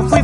nunca fui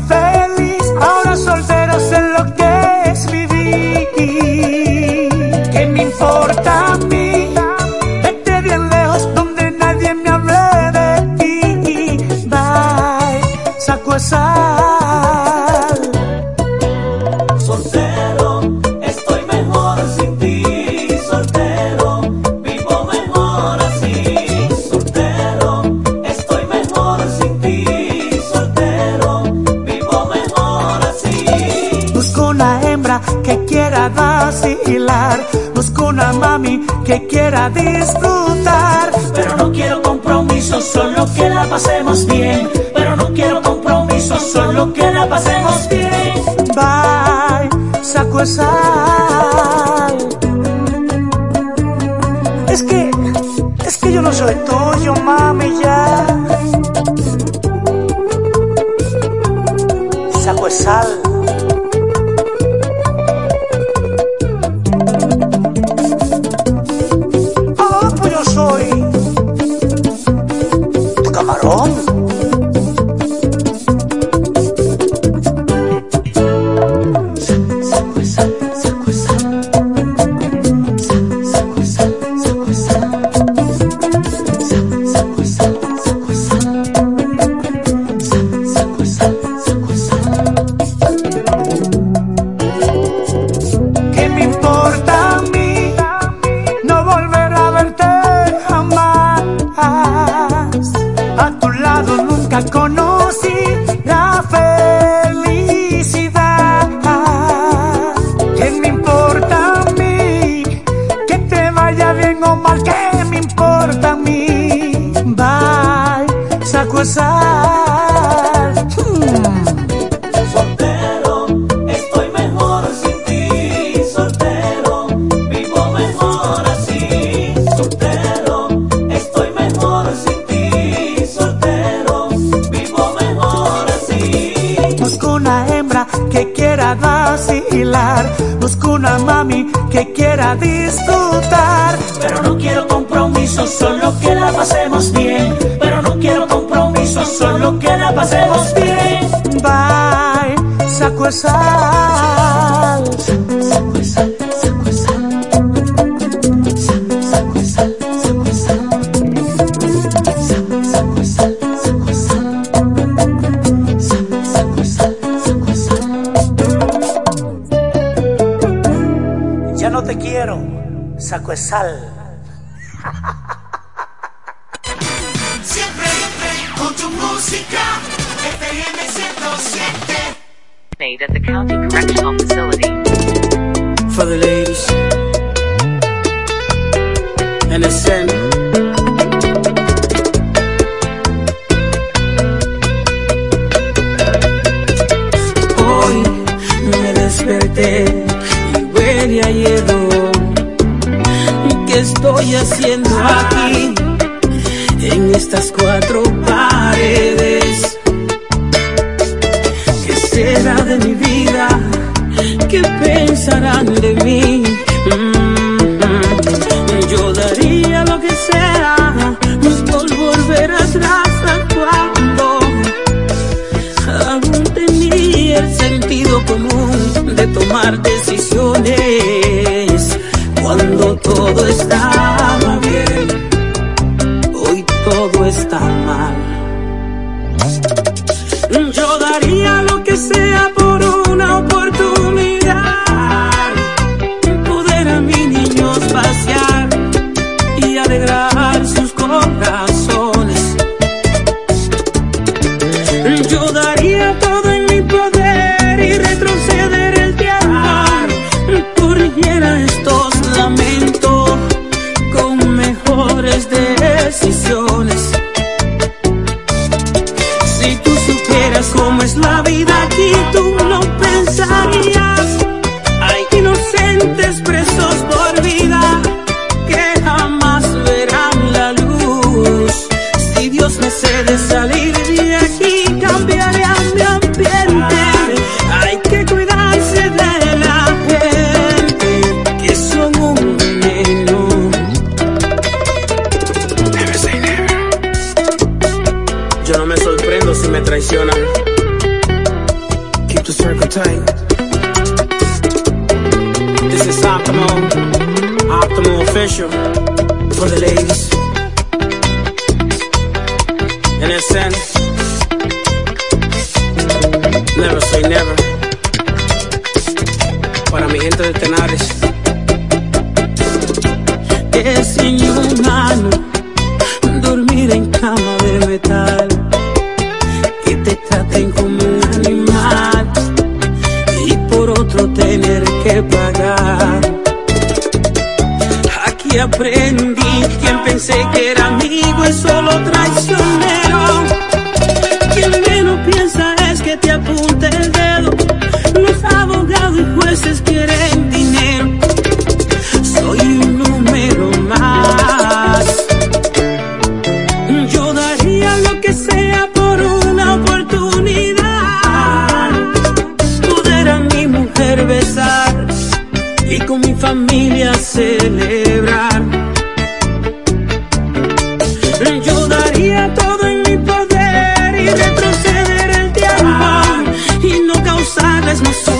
bien, pero no quiero compromisos, solo que la. pasar. Soltero, estoy mejor sin ti. Soltero, vivo mejor así. Soltero, estoy mejor sin ti. Soltero, vivo mejor así. Busco una hembra que quiera vacilar. Busco una mami que quiera disfrutar. Pero no quiero compromiso, solo que la pasemos bien. Pero solo que la pasemos bien. Bye, saco el sal. Saco Ya no te quiero, saco sal. Causarles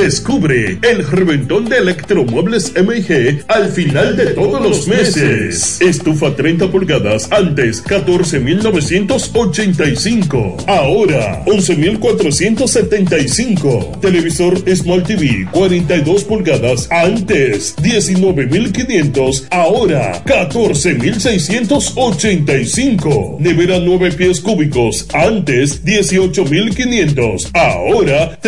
Descubre el reventón de electromuebles MG al final de todos los meses. Estufa 30 pulgadas antes 14.985. Ahora 11.475. Televisor Smart TV 42 pulgadas antes 19.500. Ahora 14.685. Nevera 9 pies cúbicos antes 18.500. Ahora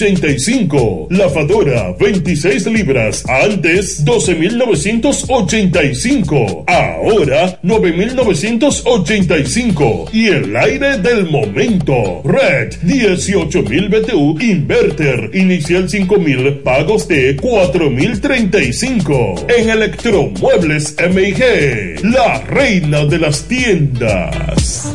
13.985. Lavadora 26 libras antes 12.985. Ahora 9.985. Y el aire del momento. Red 18.000 BTU Inverter. Inicial 5.000. Pagos de 4.035. En Electromuebles MIG. La reina de las tiendas.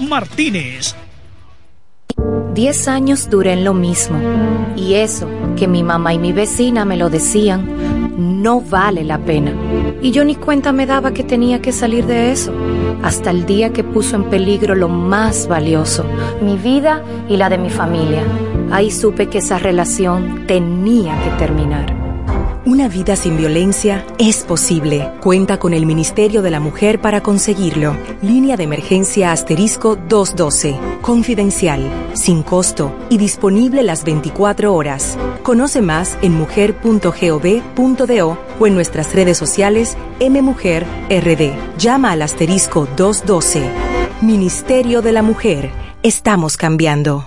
Martínez. Diez años duré en lo mismo. Y eso, que mi mamá y mi vecina me lo decían, no vale la pena. Y yo ni cuenta me daba que tenía que salir de eso. Hasta el día que puso en peligro lo más valioso, mi vida y la de mi familia. Ahí supe que esa relación tenía que terminar. Una vida sin violencia es posible. Cuenta con el Ministerio de la Mujer para conseguirlo. Línea de emergencia asterisco 212. Confidencial, sin costo y disponible las 24 horas. Conoce más en mujer.gov.do o en nuestras redes sociales MMujerRD. Llama al asterisco 212. Ministerio de la Mujer. Estamos cambiando.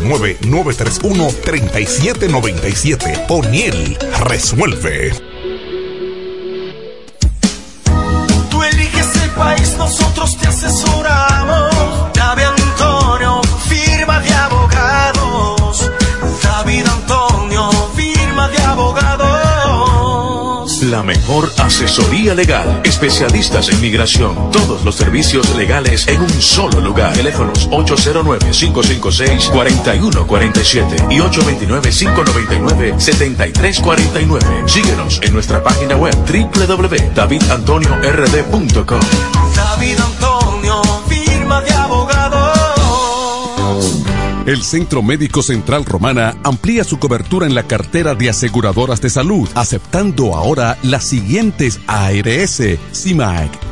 809-931-3797. O'Neill resuelve. Tú eliges el país, nosotros te asesoramos. Antonio, mejor asesoría legal, especialistas en migración, todos los servicios legales en un solo lugar. Teléfonos 809-556-4147 y 829-599-7349. Síguenos en nuestra página web www.davidantoniord.com. David Antonio, firma de. El Centro Médico Central Romana amplía su cobertura en la cartera de aseguradoras de salud, aceptando ahora las siguientes ARS, CIMAC,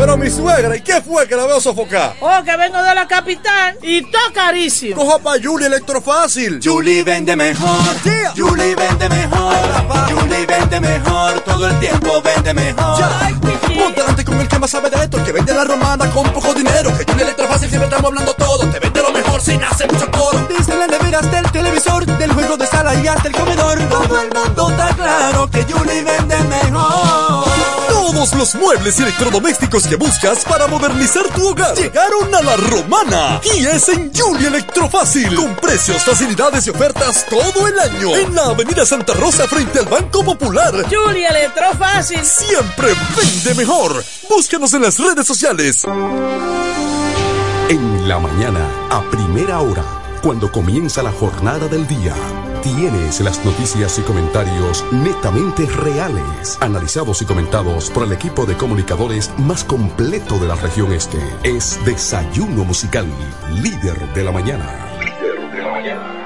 Pero mi suegra, ¿y qué fue que la veo sofocar? Oh, que vengo de la capital y todo carísimo. Coja pa' Julie Electrofácil. Julie vende mejor. Julie vende mejor. Julie vende mejor. Todo el tiempo vende mejor. Ponte delante con el que más sabe de esto, el que vende la romana con poco dinero. Que Julie Electrofácil siempre estamos hablando todo. Te vende lo mejor sin hacer mucho coro. Desde las neveras del televisor, del juego de sala y hasta el comedor. Todo el mundo está claro que Julie vende mejor. Todos los muebles y electrodomésticos que buscas para modernizar tu hogar llegaron a la romana y es en Julia Electrofácil con precios, facilidades y ofertas todo el año en la Avenida Santa Rosa frente al Banco Popular. Julia Electrofácil Siempre vende mejor. Búscanos en las redes sociales. En la mañana, a primera hora, cuando comienza la jornada del día, tienes las noticias y comentarios netamente reales, analizados y comentados por el equipo de comunicadores más completo de la región este. Es Desayuno Musical, líder de la mañana. Líder de la mañana.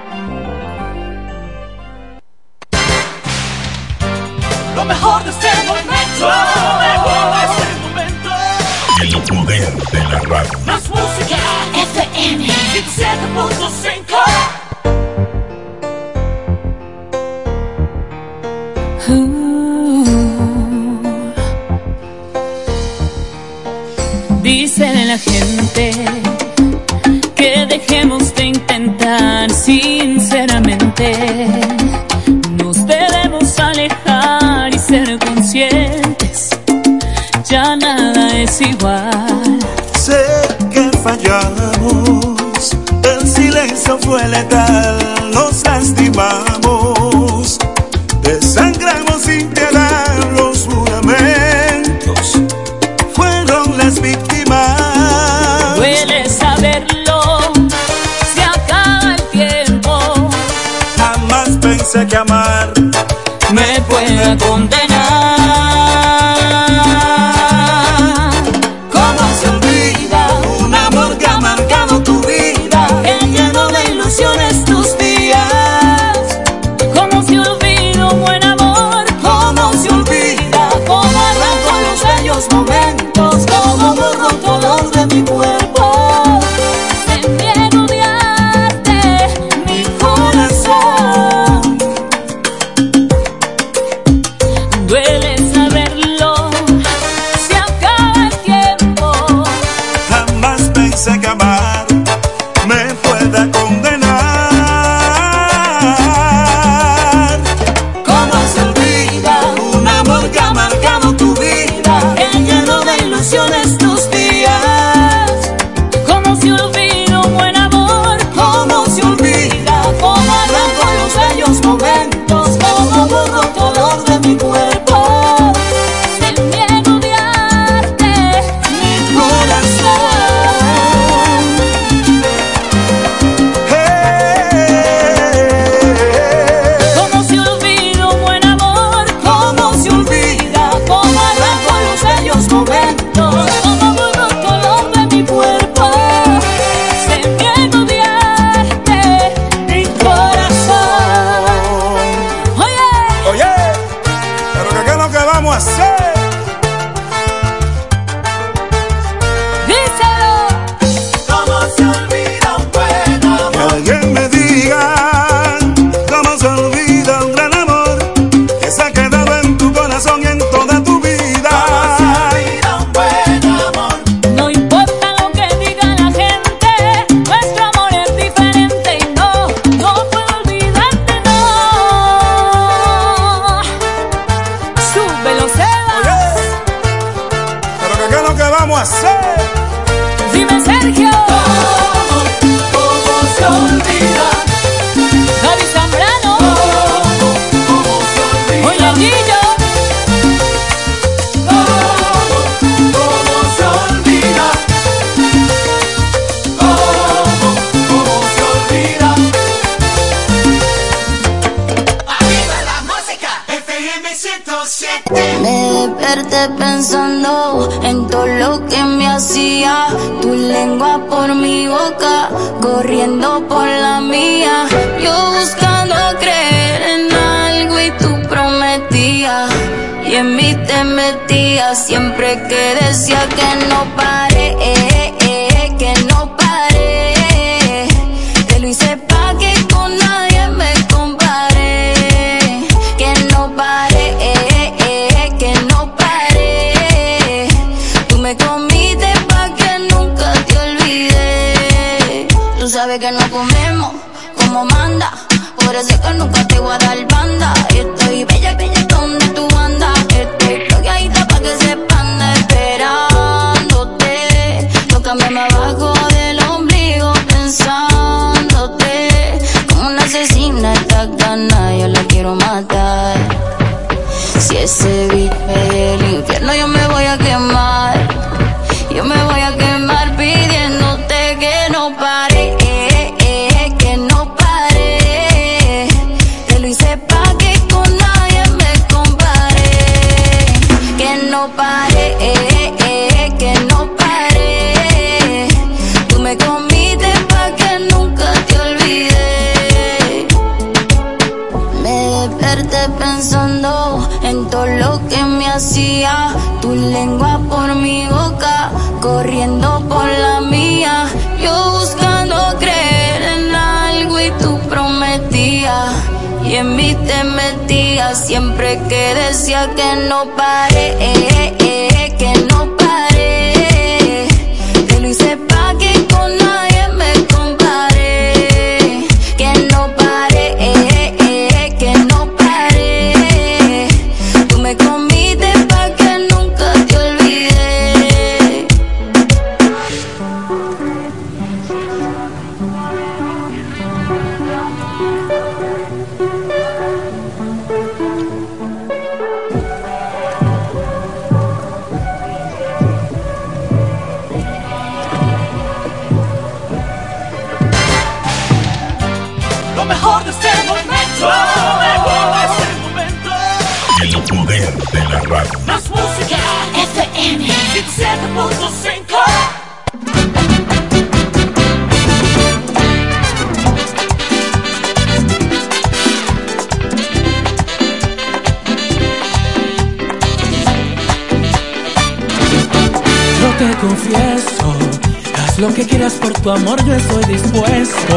Lo mejor de este momento. Lo mejor de este momento. El poder de la radio. Más música. FM 107.5. Dice la gente que dejemos de intentar sinceramente. Nos debemos alejar y ser conscientes. Ya nada es igual. Sé que fallamos. El silencio fue letal. Nos lastimamos. Amar me pueda condenar. En mí te metías. Siempre que decía que no pare, confieso, haz lo que quieras por tu amor, yo estoy dispuesto.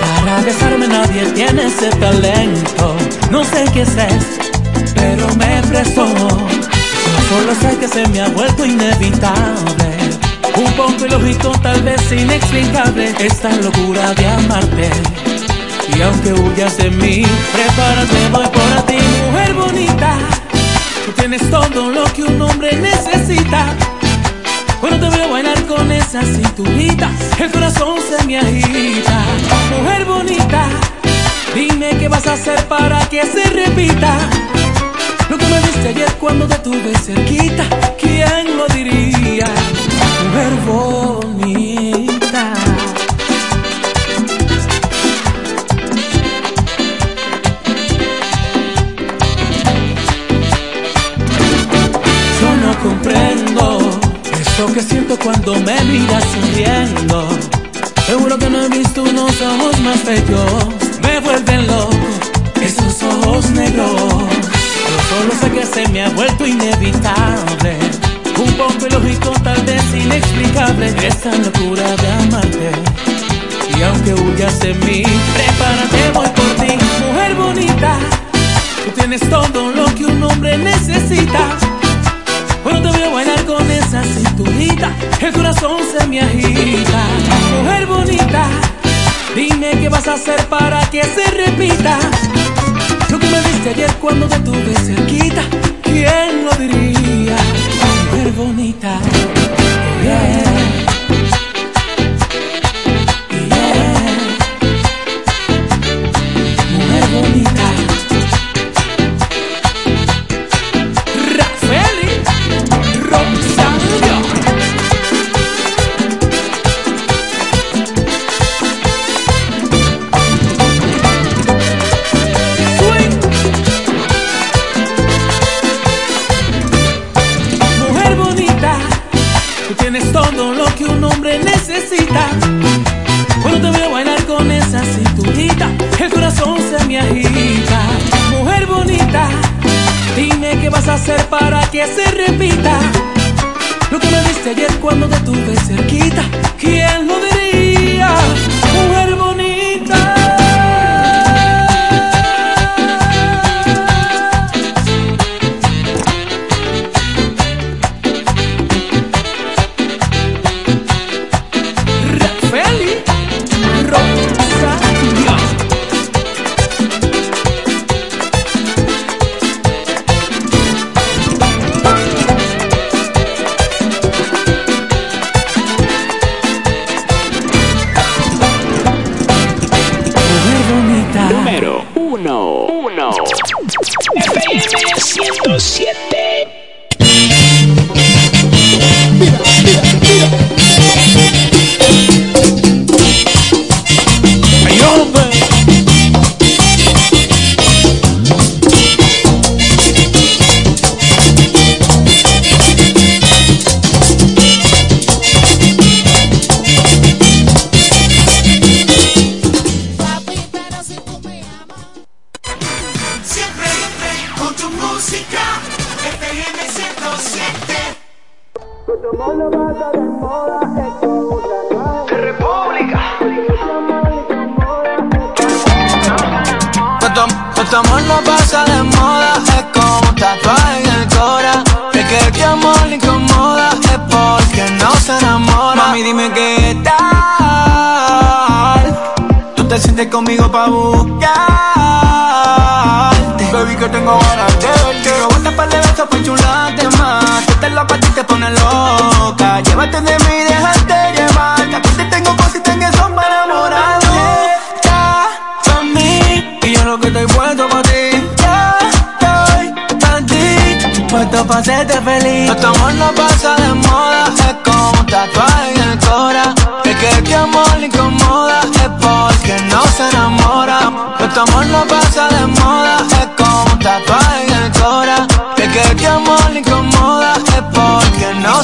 Para besarme nadie tiene ese talento. No sé qué es, pero me prestó. Solo sé que se me ha vuelto inevitable. Un poco ilógico, tal vez inexplicable, esta locura de amarte. Y aunque huyas de mí, prepárate, voy por ti, mujer bonita. Tú tienes todo lo que un hombre necesita. Esa cinturita, el corazón se me agita. Mujer bonita, dime qué vas a hacer para que se repita. Lo que me diste ayer cuando te tuve cerquita, ¿quién lo diría? Mujer bonita. Que siento cuando me miras sonriendo. Seguro que no he visto unos ojos más bellos. Me vuelven loco esos ojos negros. Yo solo sé que se me ha vuelto inevitable. Un poco ilógico, tal vez inexplicable. Esta locura de amarte. Y aunque huyas de mí, prepárate, voy por ti, mujer bonita. Tú tienes todo lo que un hombre necesita. Cuando te veo bailar con esa cinturita, el corazón se me agita. Mujer bonita, dime qué vas a hacer para que se repita. Lo que me diste ayer cuando te tuve cerquita, ¿quién lo diría? Mujer bonita, yeah.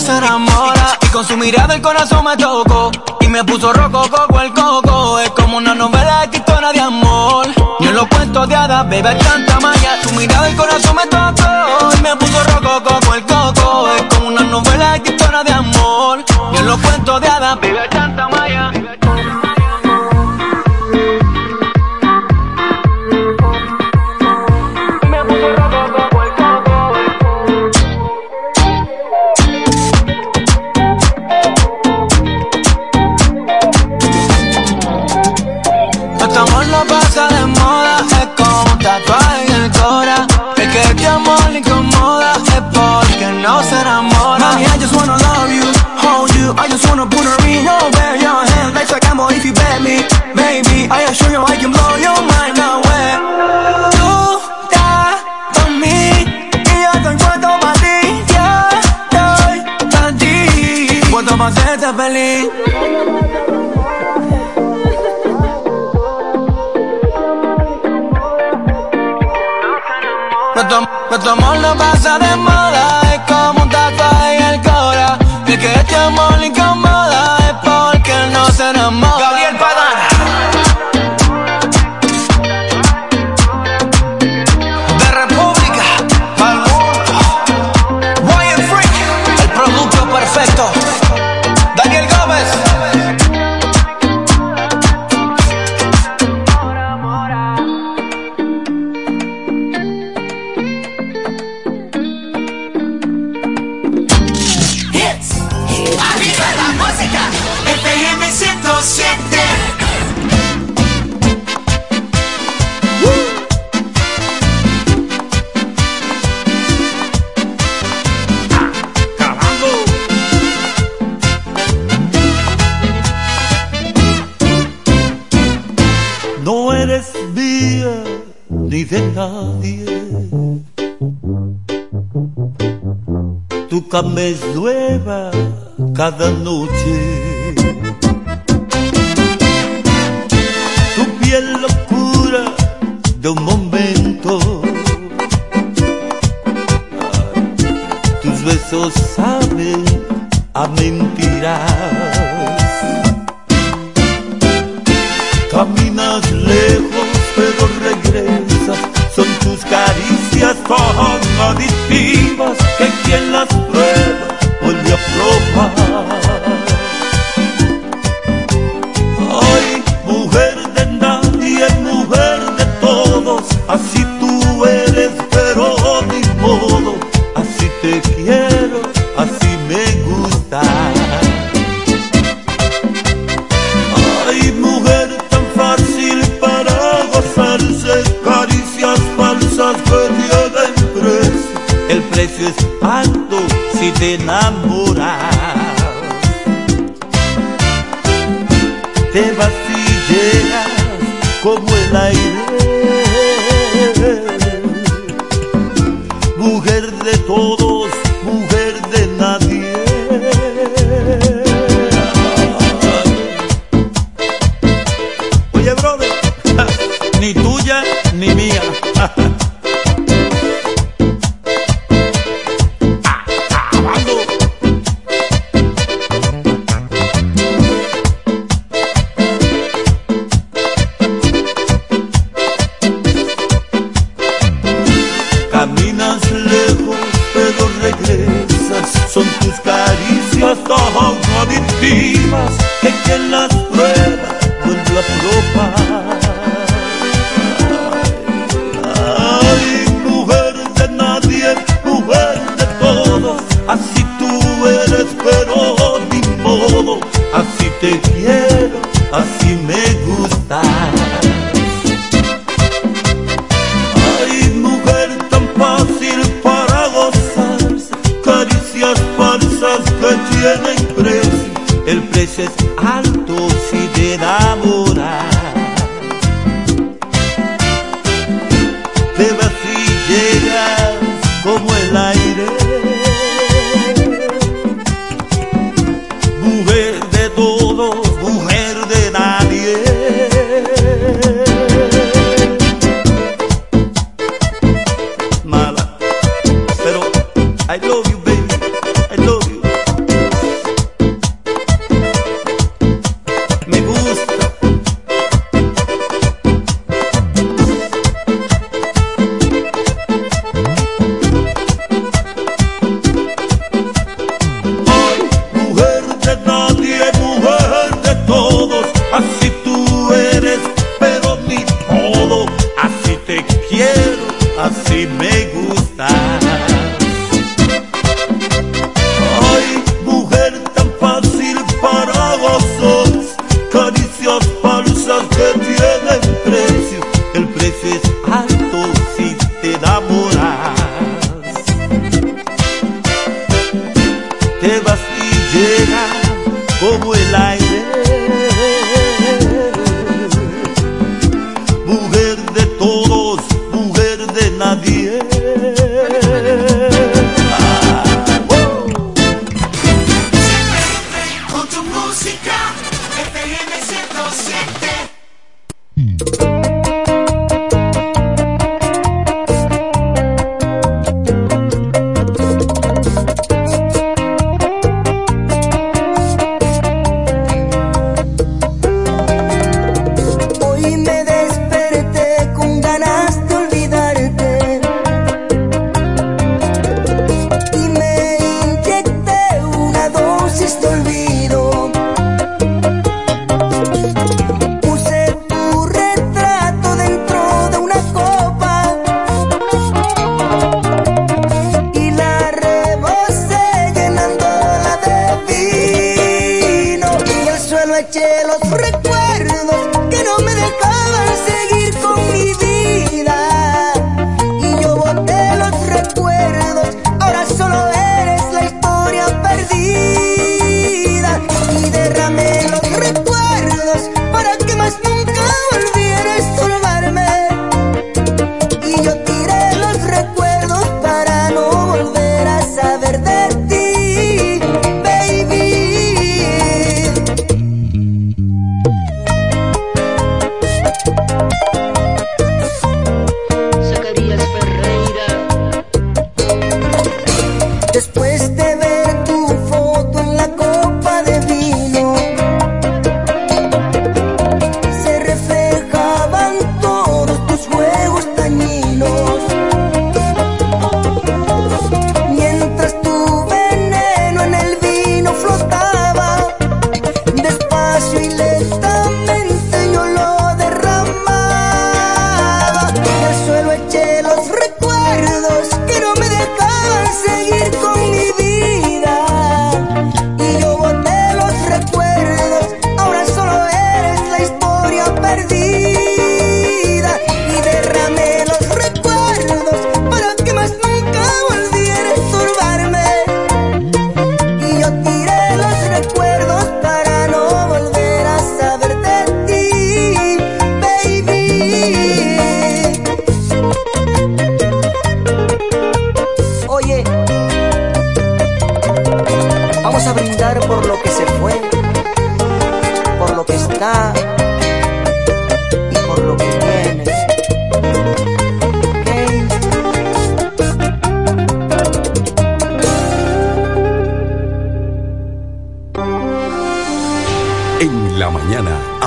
Y con su mirada el corazón me tocó. Y me puso rojo coco el coco. Es como una novela de de amor. Yo lo cuento de hadas, bebé, tanta maya. Tu mirada el corazón me tocó. Y me puso rojo coco el coco. Es como una novela de de amor. Yo lo cuento de hadas, bebé, tanta maya. Se enamora. I just wanna love you, hold you. I just wanna put a ring over your hand. Like sacamos if you bet me, baby. I assure you I can blow your mind away. Tú estás con mí y yo feliz. Ni de nadie. Tu cama es nueva cada noche. Tu piel locura de un momento. Tus besos saben a mentiras. Así te quiero, así me gustas.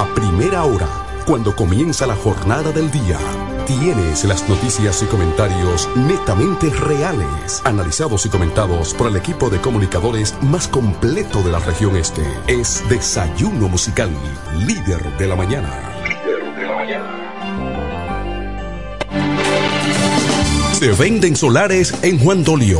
A primera hora, cuando comienza la jornada del día, tienes las noticias y comentarios netamente reales, analizados y comentados por el equipo de comunicadores más completo de la región este. Es Desayuno Musical, líder de la mañana. Líder de la mañana. Se venden solares en Juan Dolio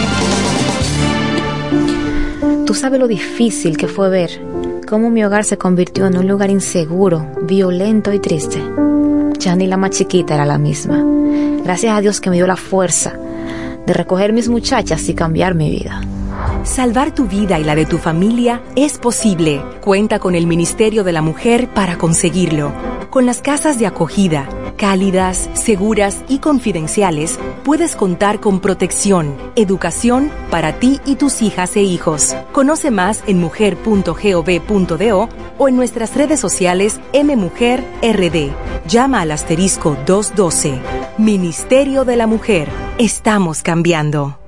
Tú sabes lo difícil que fue ver cómo mi hogar se convirtió en un lugar inseguro, violento y triste. Ya ni la más chiquita era la misma. Gracias a Dios que me dio la fuerza de recoger mis muchachas y cambiar mi vida. Salvar tu vida y la de tu familia es posible. Cuenta con el Ministerio de la Mujer para conseguirlo. Con las casas de acogida, cálidas, seguras y confidenciales, puedes contar con protección, educación para ti y tus hijas e hijos. Conoce más en mujer.gov.do o en nuestras redes sociales MMujerRD. Llama al asterisco 212. Ministerio de la Mujer. Estamos cambiando.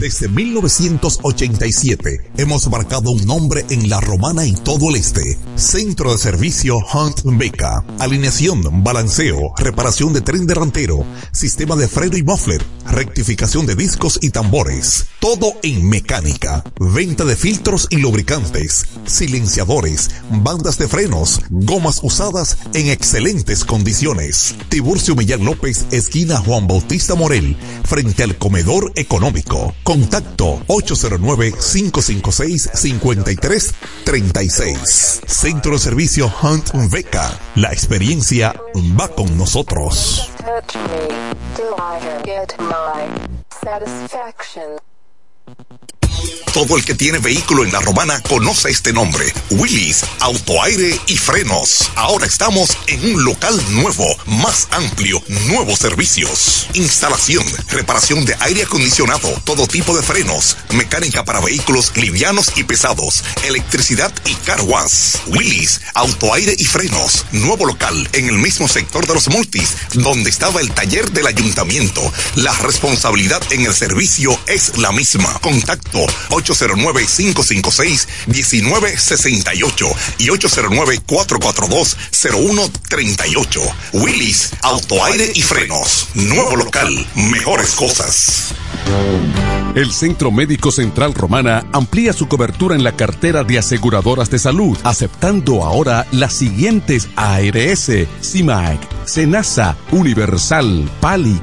Desde 1987 hemos marcado un nombre en la romana y todo el este. Centro de servicio Hunt Beca. Alineación, balanceo, reparación de tren delantero, sistema de freno y muffler, rectificación de discos y tambores. Todo en mecánica. Venta de filtros y lubricantes, silenciadores, bandas de frenos, gomas usadas en excelentes condiciones. Tiburcio Millán López, esquina Juan Bautista Morel, frente al comedor económico. Contacto 809-556-5336. Centro de Servicio Hunt Beca. La experiencia va con nosotros. Todo el que tiene vehículo en la romana conoce este nombre. Willis, autoaire y frenos. Ahora estamos en un local nuevo, más amplio, nuevos servicios. Instalación, reparación de aire acondicionado, todo tipo de frenos, mecánica para vehículos livianos y pesados, electricidad y car wash. Willis, autoaire y frenos. Nuevo local en el mismo sector de los multis, donde estaba el taller del ayuntamiento. La responsabilidad en el servicio es la misma. Contacto 809-556-1968 y 809-442-0138. Willis, autoaire y frenos. Nuevo local, mejores cosas. El Centro Médico Central Romana amplía su cobertura en la cartera de aseguradoras de salud, aceptando ahora las siguientes ARS, CIMAC, SENASA, Universal, PALIC,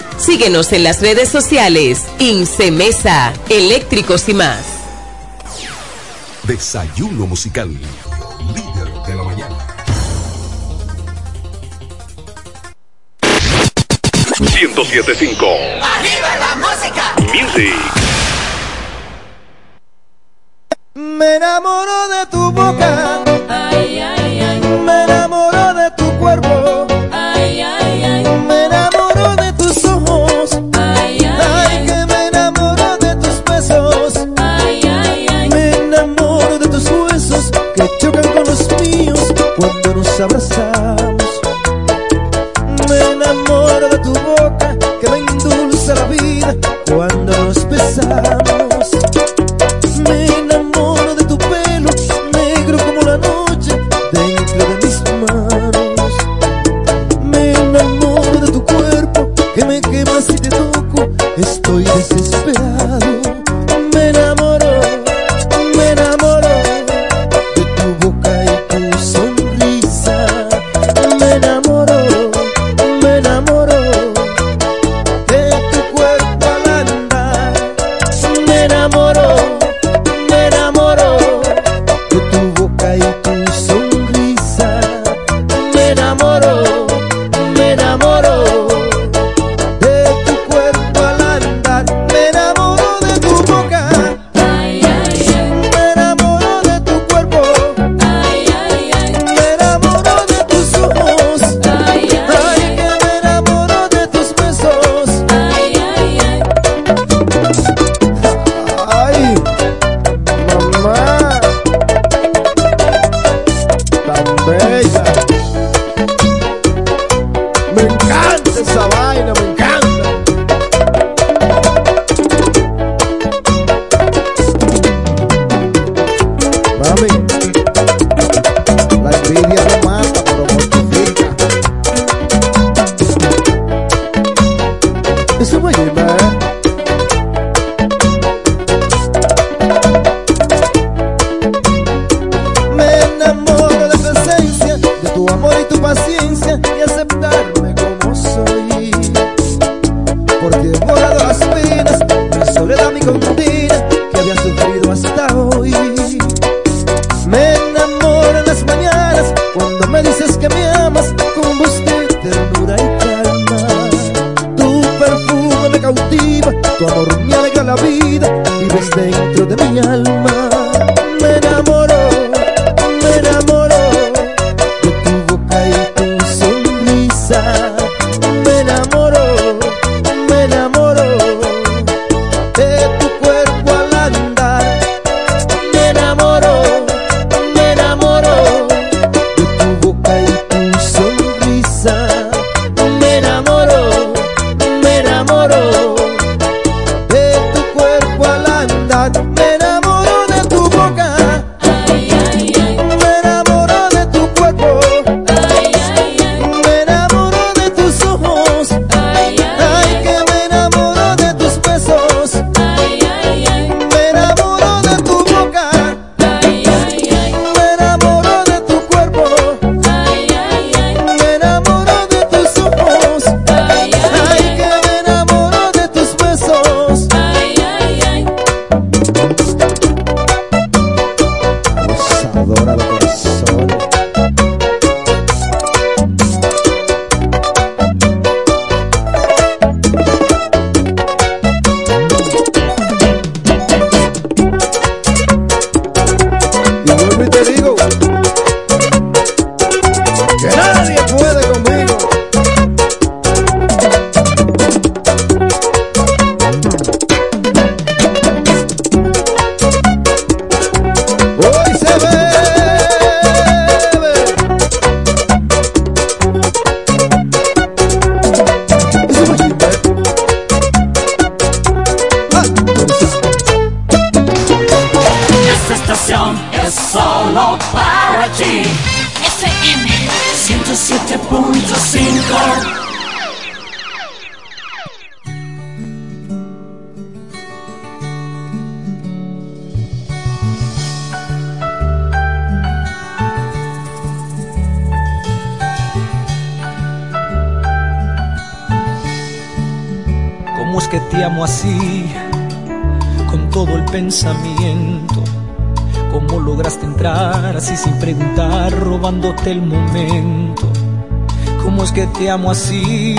Síguenos en las redes sociales. Incemesa, eléctricos y más. Desayuno musical. Líder de la mañana. 1075 ¡Arriba la música! Music. Me enamoro de tu boca. Ay, ay, chocan con los míos cuando nos abrazamos. Me enamoro de tu boca que me endulza la vida cuando nos besamos. Me enamoro de tu pelo negro como la noche dentro de mis manos. Me enamoro de tu cuerpo que me quema si te toco. Estoy desesperado. esa te amo así,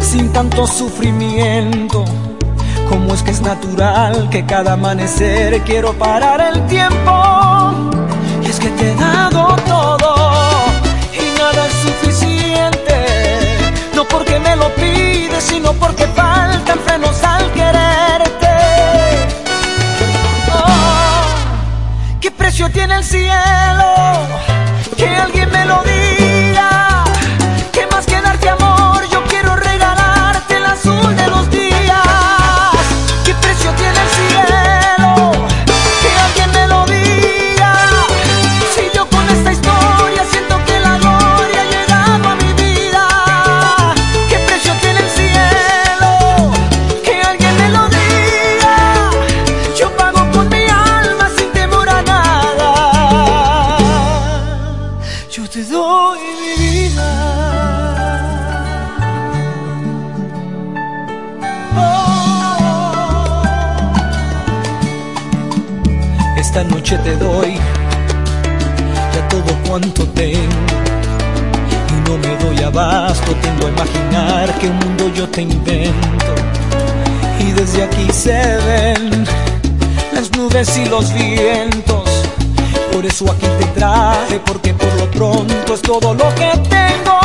sin tanto sufrimiento. Como es que es natural que cada amanecer quiero parar el tiempo? Y es que te he dado todo y nada es suficiente. No porque me lo pides, sino porque faltan frenos al quererte. Oh, ¿Qué precio tiene el cielo? Esta noche te doy ya todo cuanto tengo y no me doy abasto, tengo a imaginar que un mundo yo te invento y desde aquí se ven las nubes y los vientos. Por eso aquí te traje, porque por lo pronto es todo lo que tengo.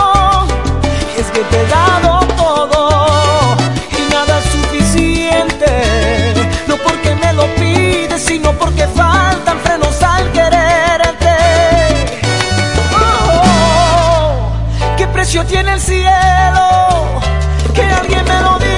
Es que te he dado todo y nada es suficiente. No porque me lo pides, sino porque faltan precio tiene el cielo? Que alguien me lo diga.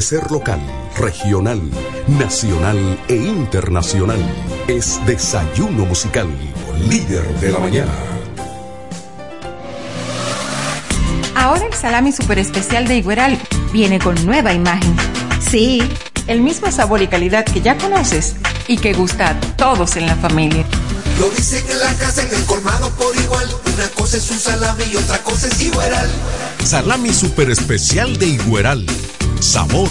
Acontecer local, regional, nacional e internacional. Es Desayuno Musical, líder de la mañana. Ahora el salami super especial de Igueral viene con nueva imagen. Sí, el mismo sabor y calidad que ya conoces y que gusta a todos en la familia. Lo dicen en la casa, en el colmado por igual. Una cosa es un salami y otra cosa es igual. Salami super especial de Igueral. Sabor,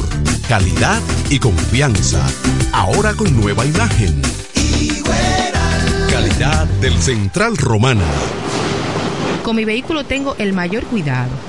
calidad y confianza. Ahora con nueva imagen. Calidad del Central Romana. Con mi vehículo tengo el mayor cuidado.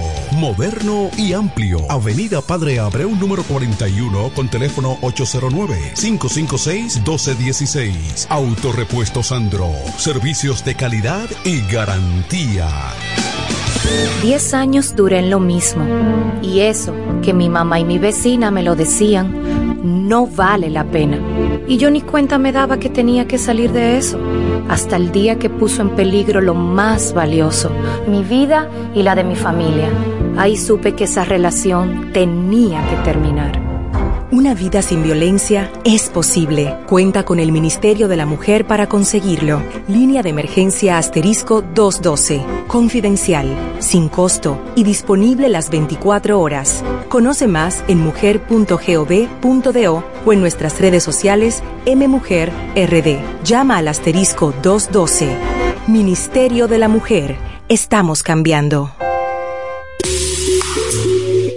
Moderno y amplio. Avenida Padre Abreu número 41 con teléfono 809-556-1216. Autorepuesto Sandro. Servicios de calidad y garantía. Diez años duré en lo mismo. Y eso, que mi mamá y mi vecina me lo decían, no vale la pena. Y yo ni cuenta me daba que tenía que salir de eso, hasta el día que puso en peligro lo más valioso, mi vida y la de mi familia. Ahí supe que esa relación tenía que terminar. Una vida sin violencia es posible. Cuenta con el Ministerio de la Mujer para conseguirlo. Línea de emergencia asterisco 212. Confidencial, sin costo y disponible las 24 horas. Conoce más en mujer.gov.do o en nuestras redes sociales MMujerRD. Llama al asterisco 212. Ministerio de la Mujer. Estamos cambiando.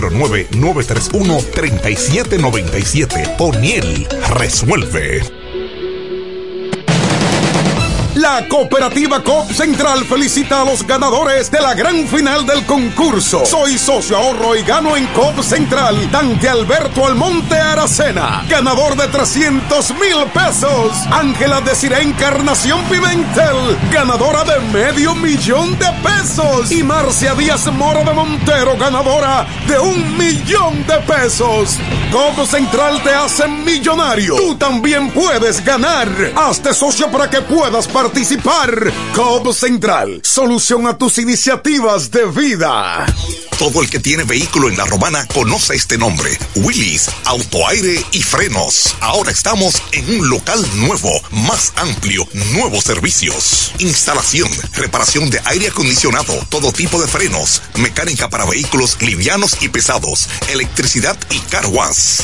809-931-3797. Poniel resuelve. La cooperativa COP Central felicita a los ganadores de la gran final del concurso. Soy socio ahorro y gano en COP Central. Dante Alberto Almonte Aracena, ganador de 300 mil pesos. Ángela Desiree Encarnación Pimentel, ganadora de medio millón de pesos. Y Marcia Díaz Mora de Montero, ganadora de un millón de pesos. COP Central te hace millonario. Tú también puedes ganar. Hazte socio para que puedas participar. Cobb Central, solución a tus iniciativas de vida. Todo el que tiene vehículo en la romana conoce este nombre. Willis, autoaire y frenos. Ahora estamos en un local nuevo, más amplio, nuevos servicios. Instalación, reparación de aire acondicionado, todo tipo de frenos, mecánica para vehículos livianos y pesados, electricidad y car.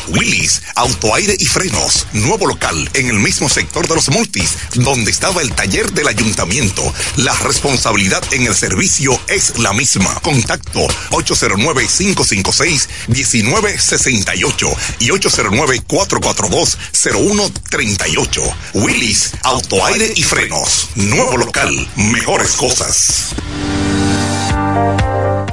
Willis, autoaire y frenos. Nuevo local en el mismo sector de los multis, donde estaba el taller del ayuntamiento. La responsabilidad en el servicio es la misma. Contacto 809-556-1968 y 809-442-0138. Willis, autoaire y frenos. Nuevo local, mejores cosas.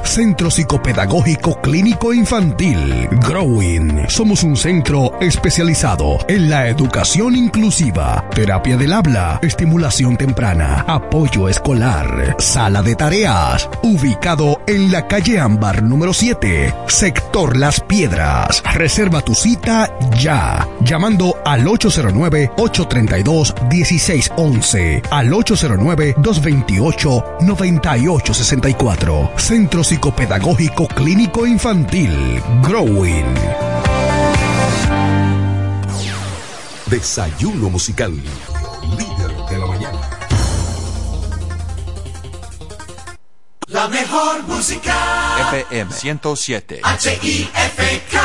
Centro Psicopedagógico Clínico Infantil, Growing. Somos un centro especializado en la educación inclusiva, terapia del habla, estimulación temprana, apoyo escolar, sala de tareas, ubicado en la calle Ámbar número 7, sector Las Piedras. Reserva tu cita ya, llamando al 809-832-1611, al 809-228-9864. Centro Psicopedagógico Clínico Infantil, Growing. Desayuno musical. Líder de la mañana. La mejor música. FM 107. H-I-F-K.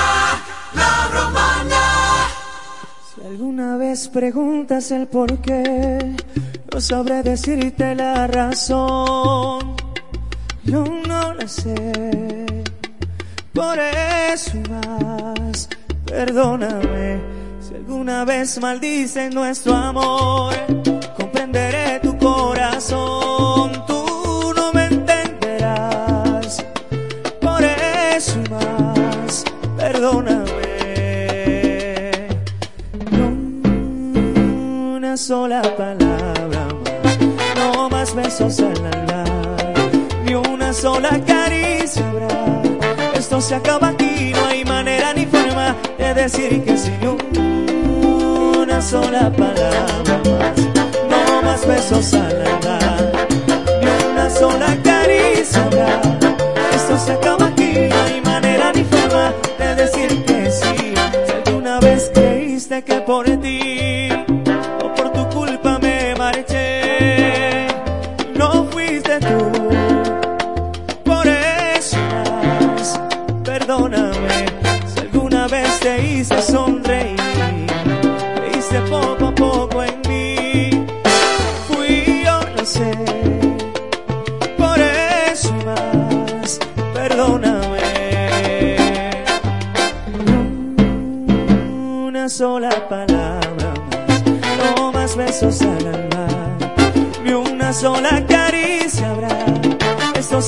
La romana. Si alguna vez preguntas el por qué, no sabré decirte la razón. Yo no la sé. Por eso más, perdóname. Si alguna vez maldicen nuestro amor, comprenderé tu corazón. Tú no me entenderás. Por eso más, perdóname. Una sola sola caricia. Esto se acaba aquí, no hay manera ni forma de decir que sí. Ni una sola palabra más, no más besos al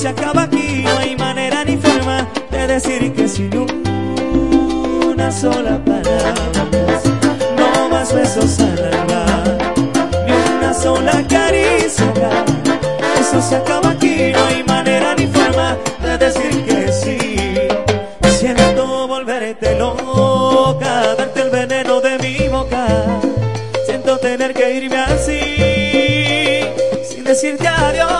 se acaba aquí, no hay manera ni forma de decir que sin una sola palabra no más besos al alma, ni una sola caricia. Esto se acaba aquí, no hay manera ni forma de decir que sí. Siento volverte loca, darte el veneno de mi boca. Siento tener que irme así, sin decirte adiós.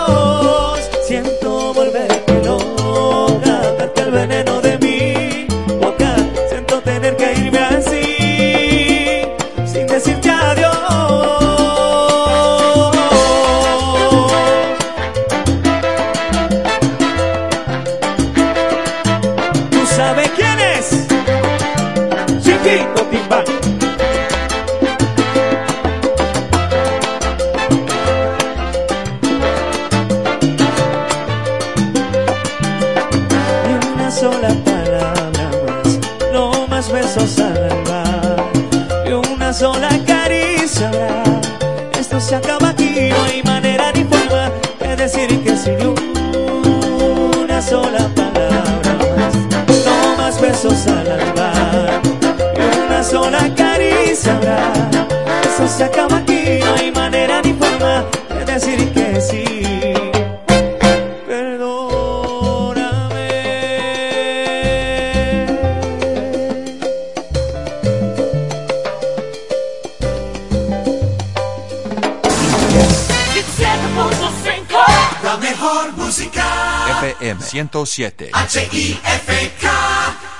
H-I-F-K,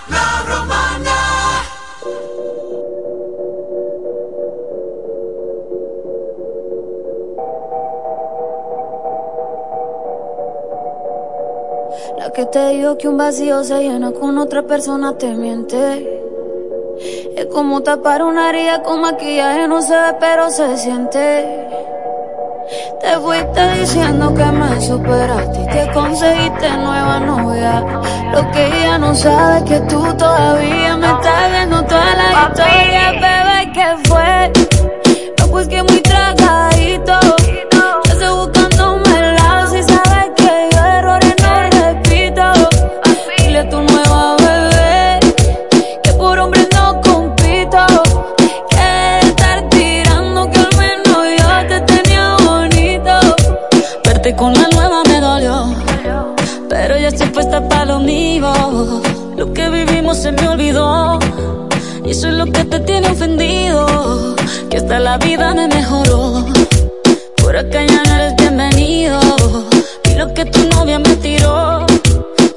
la romana. La que te digo que un vacío se llena con otra persona te miente. Es como tapar una herida con maquillaje, no se ve, pero se siente. Te fuiste diciendo que me superaste que conseguiste nueva novia. Lo que ella no sabe es que tú todavía me estás viendo toda la historia, bebé, ¿qué fue? No, pues que muy tragadito. Yo estoy buscándome el lado si sabes que yo errores no repito. Dile a tu nueva bebé que por hombre no compito. Que estar tirando que al menos yo te tenía bonito. Verte con la nueva pero ya estoy puesta para lo mío. Lo que vivimos se me olvidó. Y eso es lo que te tiene ofendido. Que hasta la vida me mejoró. Por acá ya no eres bienvenido. Y lo que tu novia me tiró.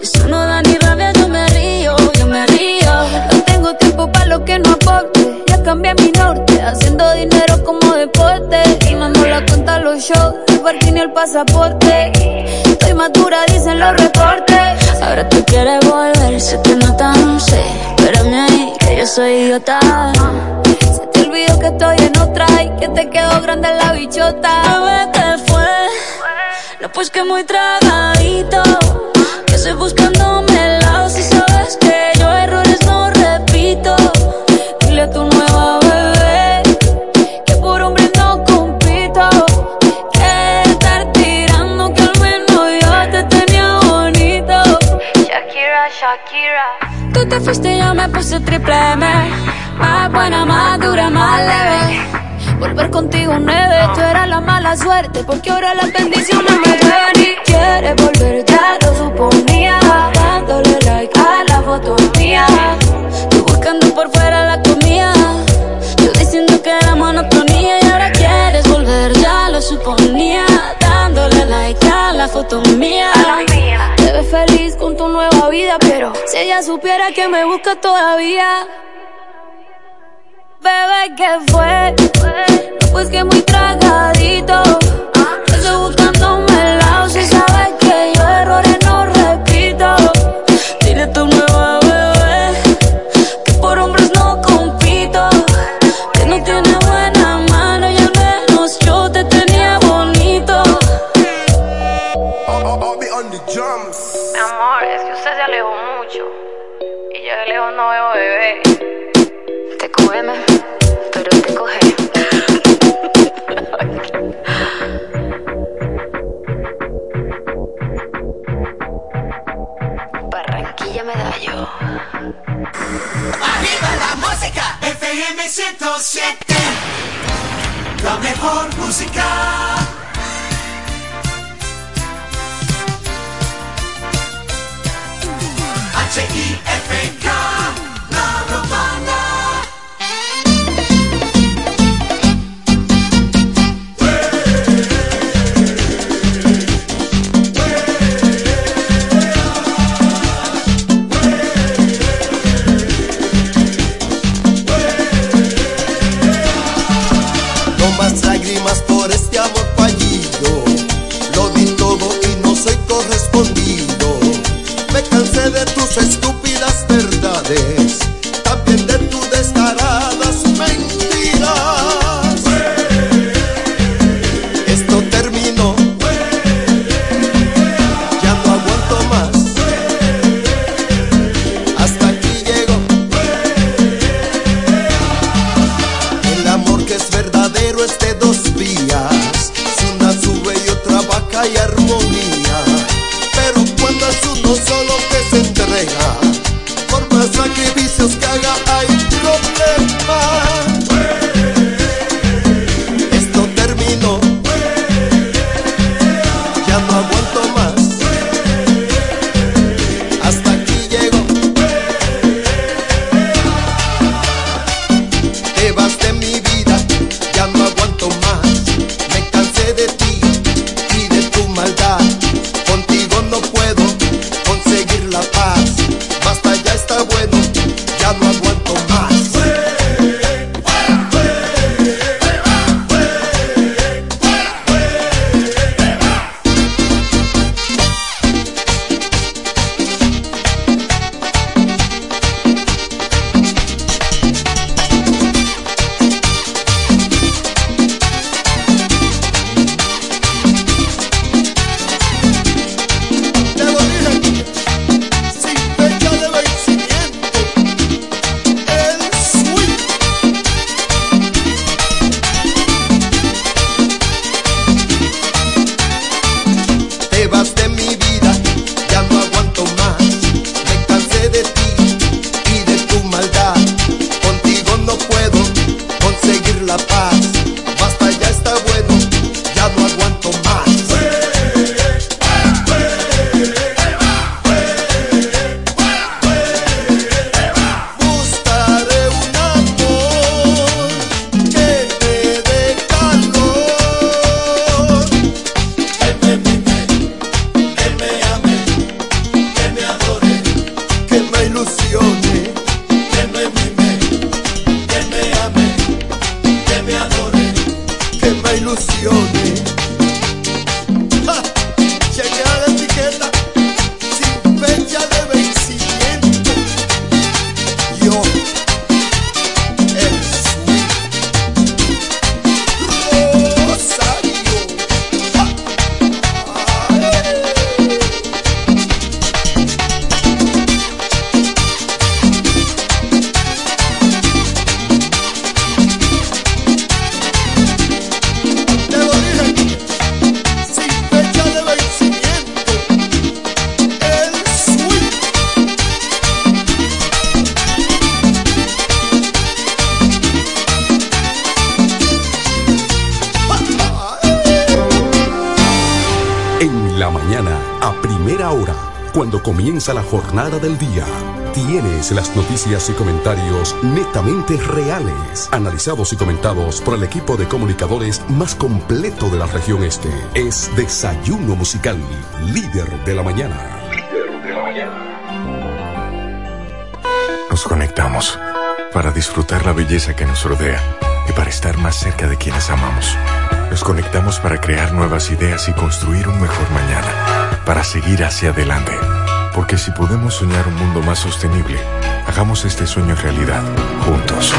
Eso no da ni rabia, yo me río, yo me río. No tengo tiempo para lo que no aporte. Cambié mi norte, haciendo dinero como deporte. Y no ando la cuenta los shows, el parking y el pasaporte. Estoy madura, dicen los reportes. Ahora tú quieres volver, se te nota, no sé. Espérame ahí, que yo soy idiota. Se te olvidó que estoy en otra y que te quedó grande la bichota. Bebé, ¿qué fue? No, pues que muy tragadito. Que estoy buscándome Shakira. Tú te fuiste y yo me puse triple M. Más buena, más dura, más leve. Volver contigo nueve, tú eras la mala suerte Porque ahora las bendiciones me ven y quieres volver, ya lo suponía Dándole like a la foto mía Tú buscando por fuera la comida Yo diciendo que era monotonía Y ahora quieres volver, ya lo suponía Dándole like a la foto mía Feliz con tu nueva vida Pero si ella supiera que me busca todavía Bebé, ¿qué fue? No, pues que muy tragadito. Estoy buscándome el lado si sabes que yo errores no repito. Dile tu nueva veo bebé. Jornada del día. Tienes las noticias y comentarios netamente reales, analizados y comentados por el equipo de comunicadores más completo de la región este. Es Desayuno Musical, líder de la mañana. Líder de la mañana. Nos conectamos para disfrutar la belleza que nos rodea y para estar más cerca de quienes amamos. Nos conectamos para crear nuevas ideas y construir un mejor mañana, para seguir hacia adelante porque si podemos soñar un mundo más sostenible, hagamos este sueño realidad, juntos.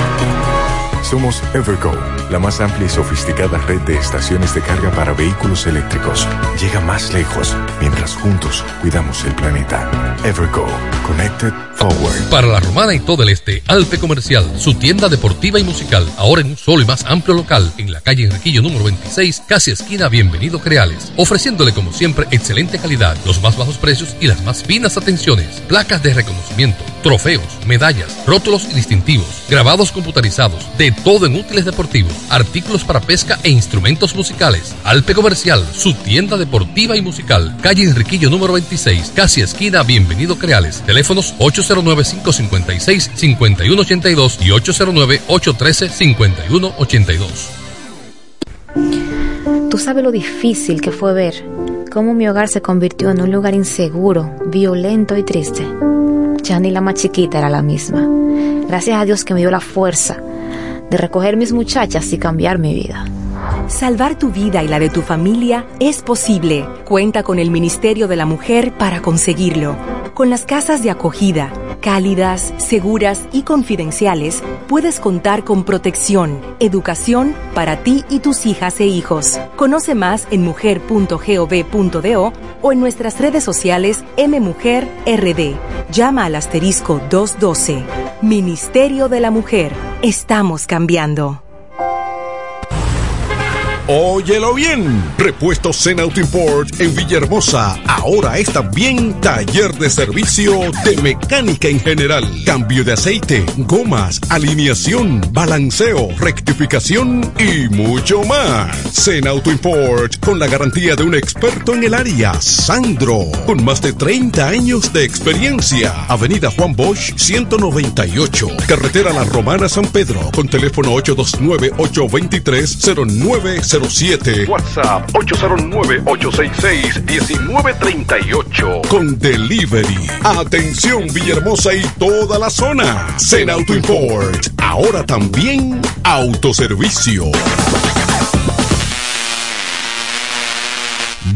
Somos Evergo, la más amplia y sofisticada red de estaciones de carga para vehículos eléctricos. Llega más lejos mientras juntos cuidamos el planeta. Evergo, Connected Forward. Para la romana y todo el este, Alpe Comercial, su tienda deportiva y musical, ahora en un solo y más amplio local, en la calle Enriquillo número 26, casi esquina Bienvenido Creales, ofreciéndole como siempre excelente calidad, los más bajos precios y las más finas atenciones, placas de reconocimiento, trofeos, medallas, rótulos y distintivos, grabados computarizados, de todo en útiles deportivos, artículos para pesca e instrumentos musicales. Alpe Comercial, su tienda deportiva y musical, calle Enriquillo número 26, casi esquina Bienvenido Creales, teléfonos 809-556-5182 y 809-813-5182. Tú sabes lo difícil que fue ver cómo mi hogar se convirtió en un lugar inseguro, violento y triste. Ya ni la más chiquita era la misma. Gracias a Dios que me dio la fuerza de recoger mis muchachas y cambiar mi vida. Salvar tu vida y la de tu familia es posible. Cuenta con el Ministerio de la Mujer para conseguirlo. Con las casas de acogida, cálidas, seguras y confidenciales, puedes contar con protección, educación para ti y tus hijas e hijos. Conoce más en mujer.gov.do o en nuestras redes sociales MMujerRD. Llama al asterisco 212. Ministerio de la Mujer. Estamos cambiando. Óyelo bien. Repuesto Zen Auto Import en Villahermosa. Ahora es también taller de servicio de mecánica en general. Cambio de aceite, gomas, alineación, balanceo, rectificación y mucho más. Zen Auto Import con la garantía de un experto en el área, Sandro. Con más de 30 años de experiencia. Avenida Juan Bosch 198. Carretera La Romana San Pedro. Con teléfono 829 823 09 WhatsApp 809-866-1938. Con delivery. Atención Villahermosa y toda la zona. Zen Auto Import. Ahora también autoservicio.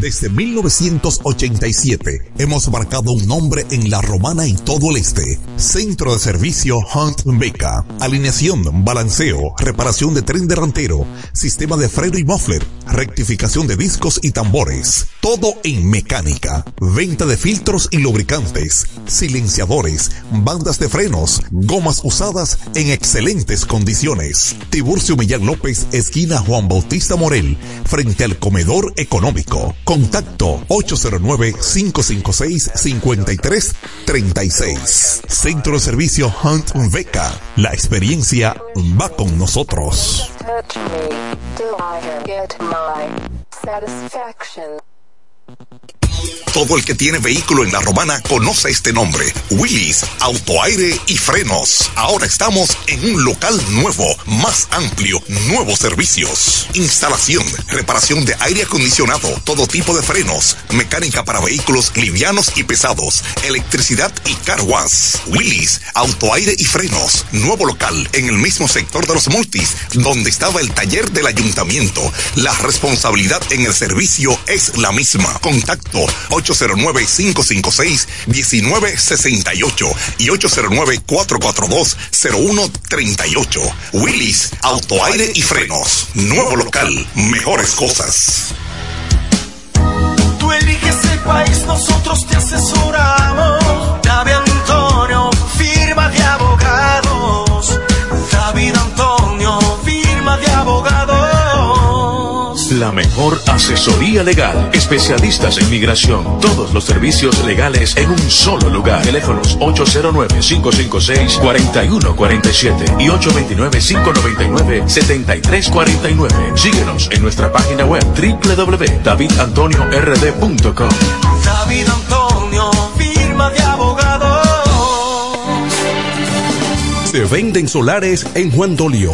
Desde 1987 hemos marcado un nombre en la romana y todo el este. Centro de servicio Hunt Beca. Alineación, balanceo, reparación de tren delantero, sistema de freno y muffler, rectificación de discos y tambores. Todo en mecánica. Venta de filtros y lubricantes, silenciadores, bandas de frenos, gomas usadas en excelentes condiciones. Tiburcio Millán López, esquina Juan Bautista Morel, frente al comedor económico. Contacto 809-556-5336. Centro de Servicio Hunt Beca. La experiencia va con nosotros. Todo el que tiene vehículo en la romana conoce este nombre. Willis, autoaire y frenos. Ahora estamos en un local nuevo, más amplio, nuevos servicios. Instalación, reparación de aire acondicionado, todo tipo de frenos, mecánica para vehículos livianos y pesados, electricidad y car wash. Willis, autoaire y frenos. Nuevo local en el mismo sector de los multis, donde estaba el taller del ayuntamiento. La responsabilidad en el servicio es la misma. Contacto 809-556-1968 y 809-442-0138. Willis, autoaire y frenos. Nuevo local, mejores cosas. La mejor asesoría legal. Especialistas en migración. Todos los servicios legales en un solo lugar. Teléfonos 809-556-4147 y 829-599-7349. Síguenos en nuestra página web www.davidantoniord.com. David Antonio, firma de abogados. Se venden solares en Juan Dolio.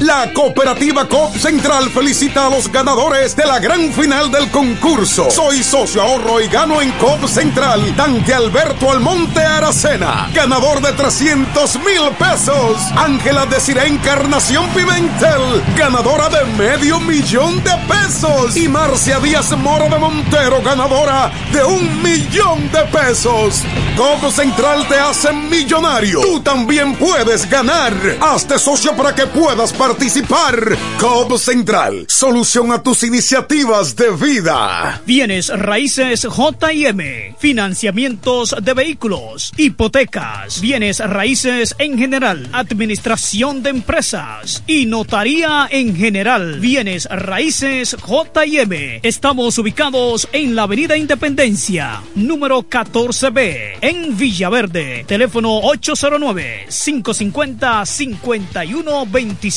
La cooperativa COP Central felicita a los ganadores de la gran final del concurso. Soy socio ahorro y gano en COP Central. Dante Alberto Almonte Aracena, ganador de 300 mil pesos. Ángela Desiree Encarnación Pimentel, ganadora de medio millón de pesos. Y Marcia Díaz Moro de Montero, ganadora de un millón de pesos. COP Central te hace millonario. Tú también puedes ganar. Hazte socio para que puedas participar. COP Central, solución a tus iniciativas de vida. Bienes raíces JM, financiamientos de vehículos, hipotecas, bienes raíces en general, administración de empresas y notaría en general. Bienes raíces JM. Estamos ubicados en la Avenida Independencia, número 14B, en Villaverde. Teléfono 809 550 5125